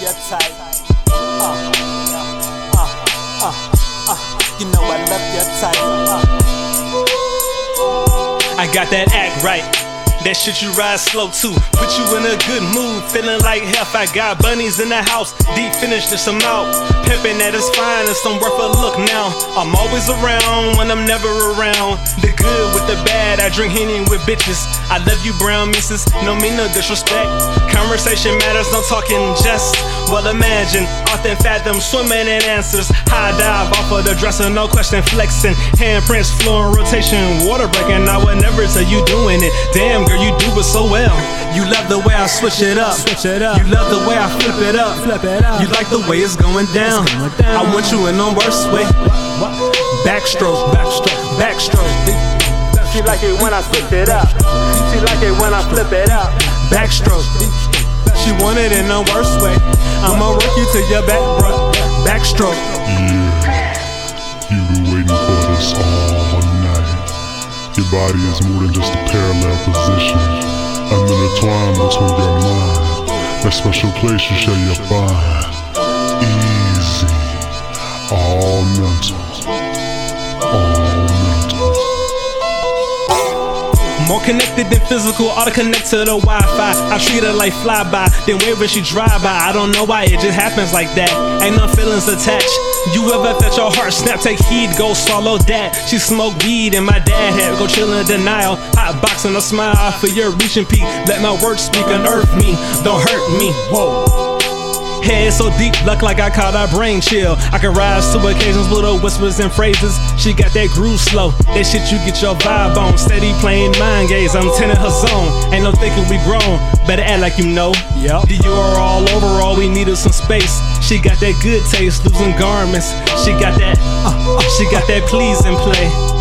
type. Uh, uh, uh, uh, you know I love your type. Uh. I got that act right. That shit you ride slow too. Put you in a good mood, feeling like health. I got bunnies in the house, deep finish this some out. Pimpin' at its finest, I'm worth a look now. I'm always around when I'm never around. The good with the bad, I drink Henny with bitches. I love you, brown missus, no mean no disrespect. Conversation matters, no talking just. Well, imagine, often fathom, swimming in answers. High dive off of the dresser, no question flexing. Handprints, floor rotation, water breaking. I would never tell you doing it. Damn, girl, you do it so well. You love the way I switch it up. Switch it up. You love the way I flip it up. Flip it up. You like the way it's going down. It's going down. I want you in the worst way. Backstroke, backstroke, backstroke. She like it when I switch it up. She like it when I flip it up. Backstroke. She want it in the worst way. I'ma work you to your back, bro. Backstroke. Yeah, you've been waiting for this all night. Your body is more than just a parallel position. I'm intertwined between your mind. That special place you share your mind. Easy. All mental. More connected than physical, auto connect to the Wi-Fi. I treat her like flyby, then wave when she drive by. I don't know why it just happens like that. Ain't no feelings attached. You ever felt your heart snap? Take heed, go swallow that. She smoke weed and my dad had go chill in denial. Hot boxing a smile for your reaching peak. Let my words speak, unearth me, don't hurt me. Whoa. Head so deep, luck like I caught a brain chill. I can rise to occasions with her whispers and phrases. She got that groove slow, that shit you get your vibe on. Steady playing mind games, I'm tending her zone. Ain't no thinking we grown, better act like you know. Yup. Dior all over, all we need is some space. She got that good taste, losing garments. She got that, uh, she got that please and play.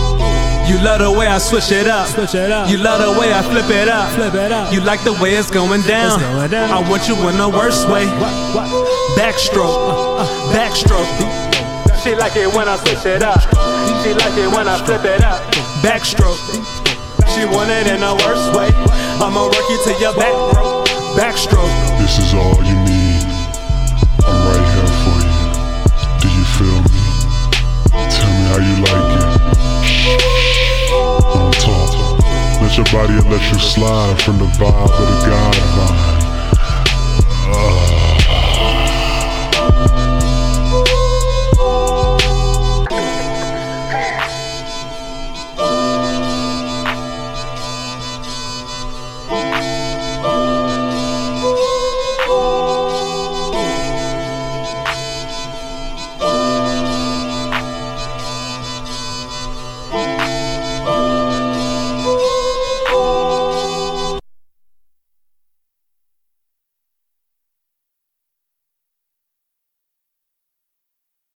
You love the way I switch it up. Switch it up. You love the way I flip it up. Flip it up. You like the way it's going down. It's going down. I want you in the worst way. What? What? Backstroke, uh, uh, uh. backstroke, She like it when I switch it up. She like it when I flip it up. backstroke. She want it in the worst way. I'ma work you to your back, bro. Backstroke. This is all you your body let you slide from the vibe of the God vibe.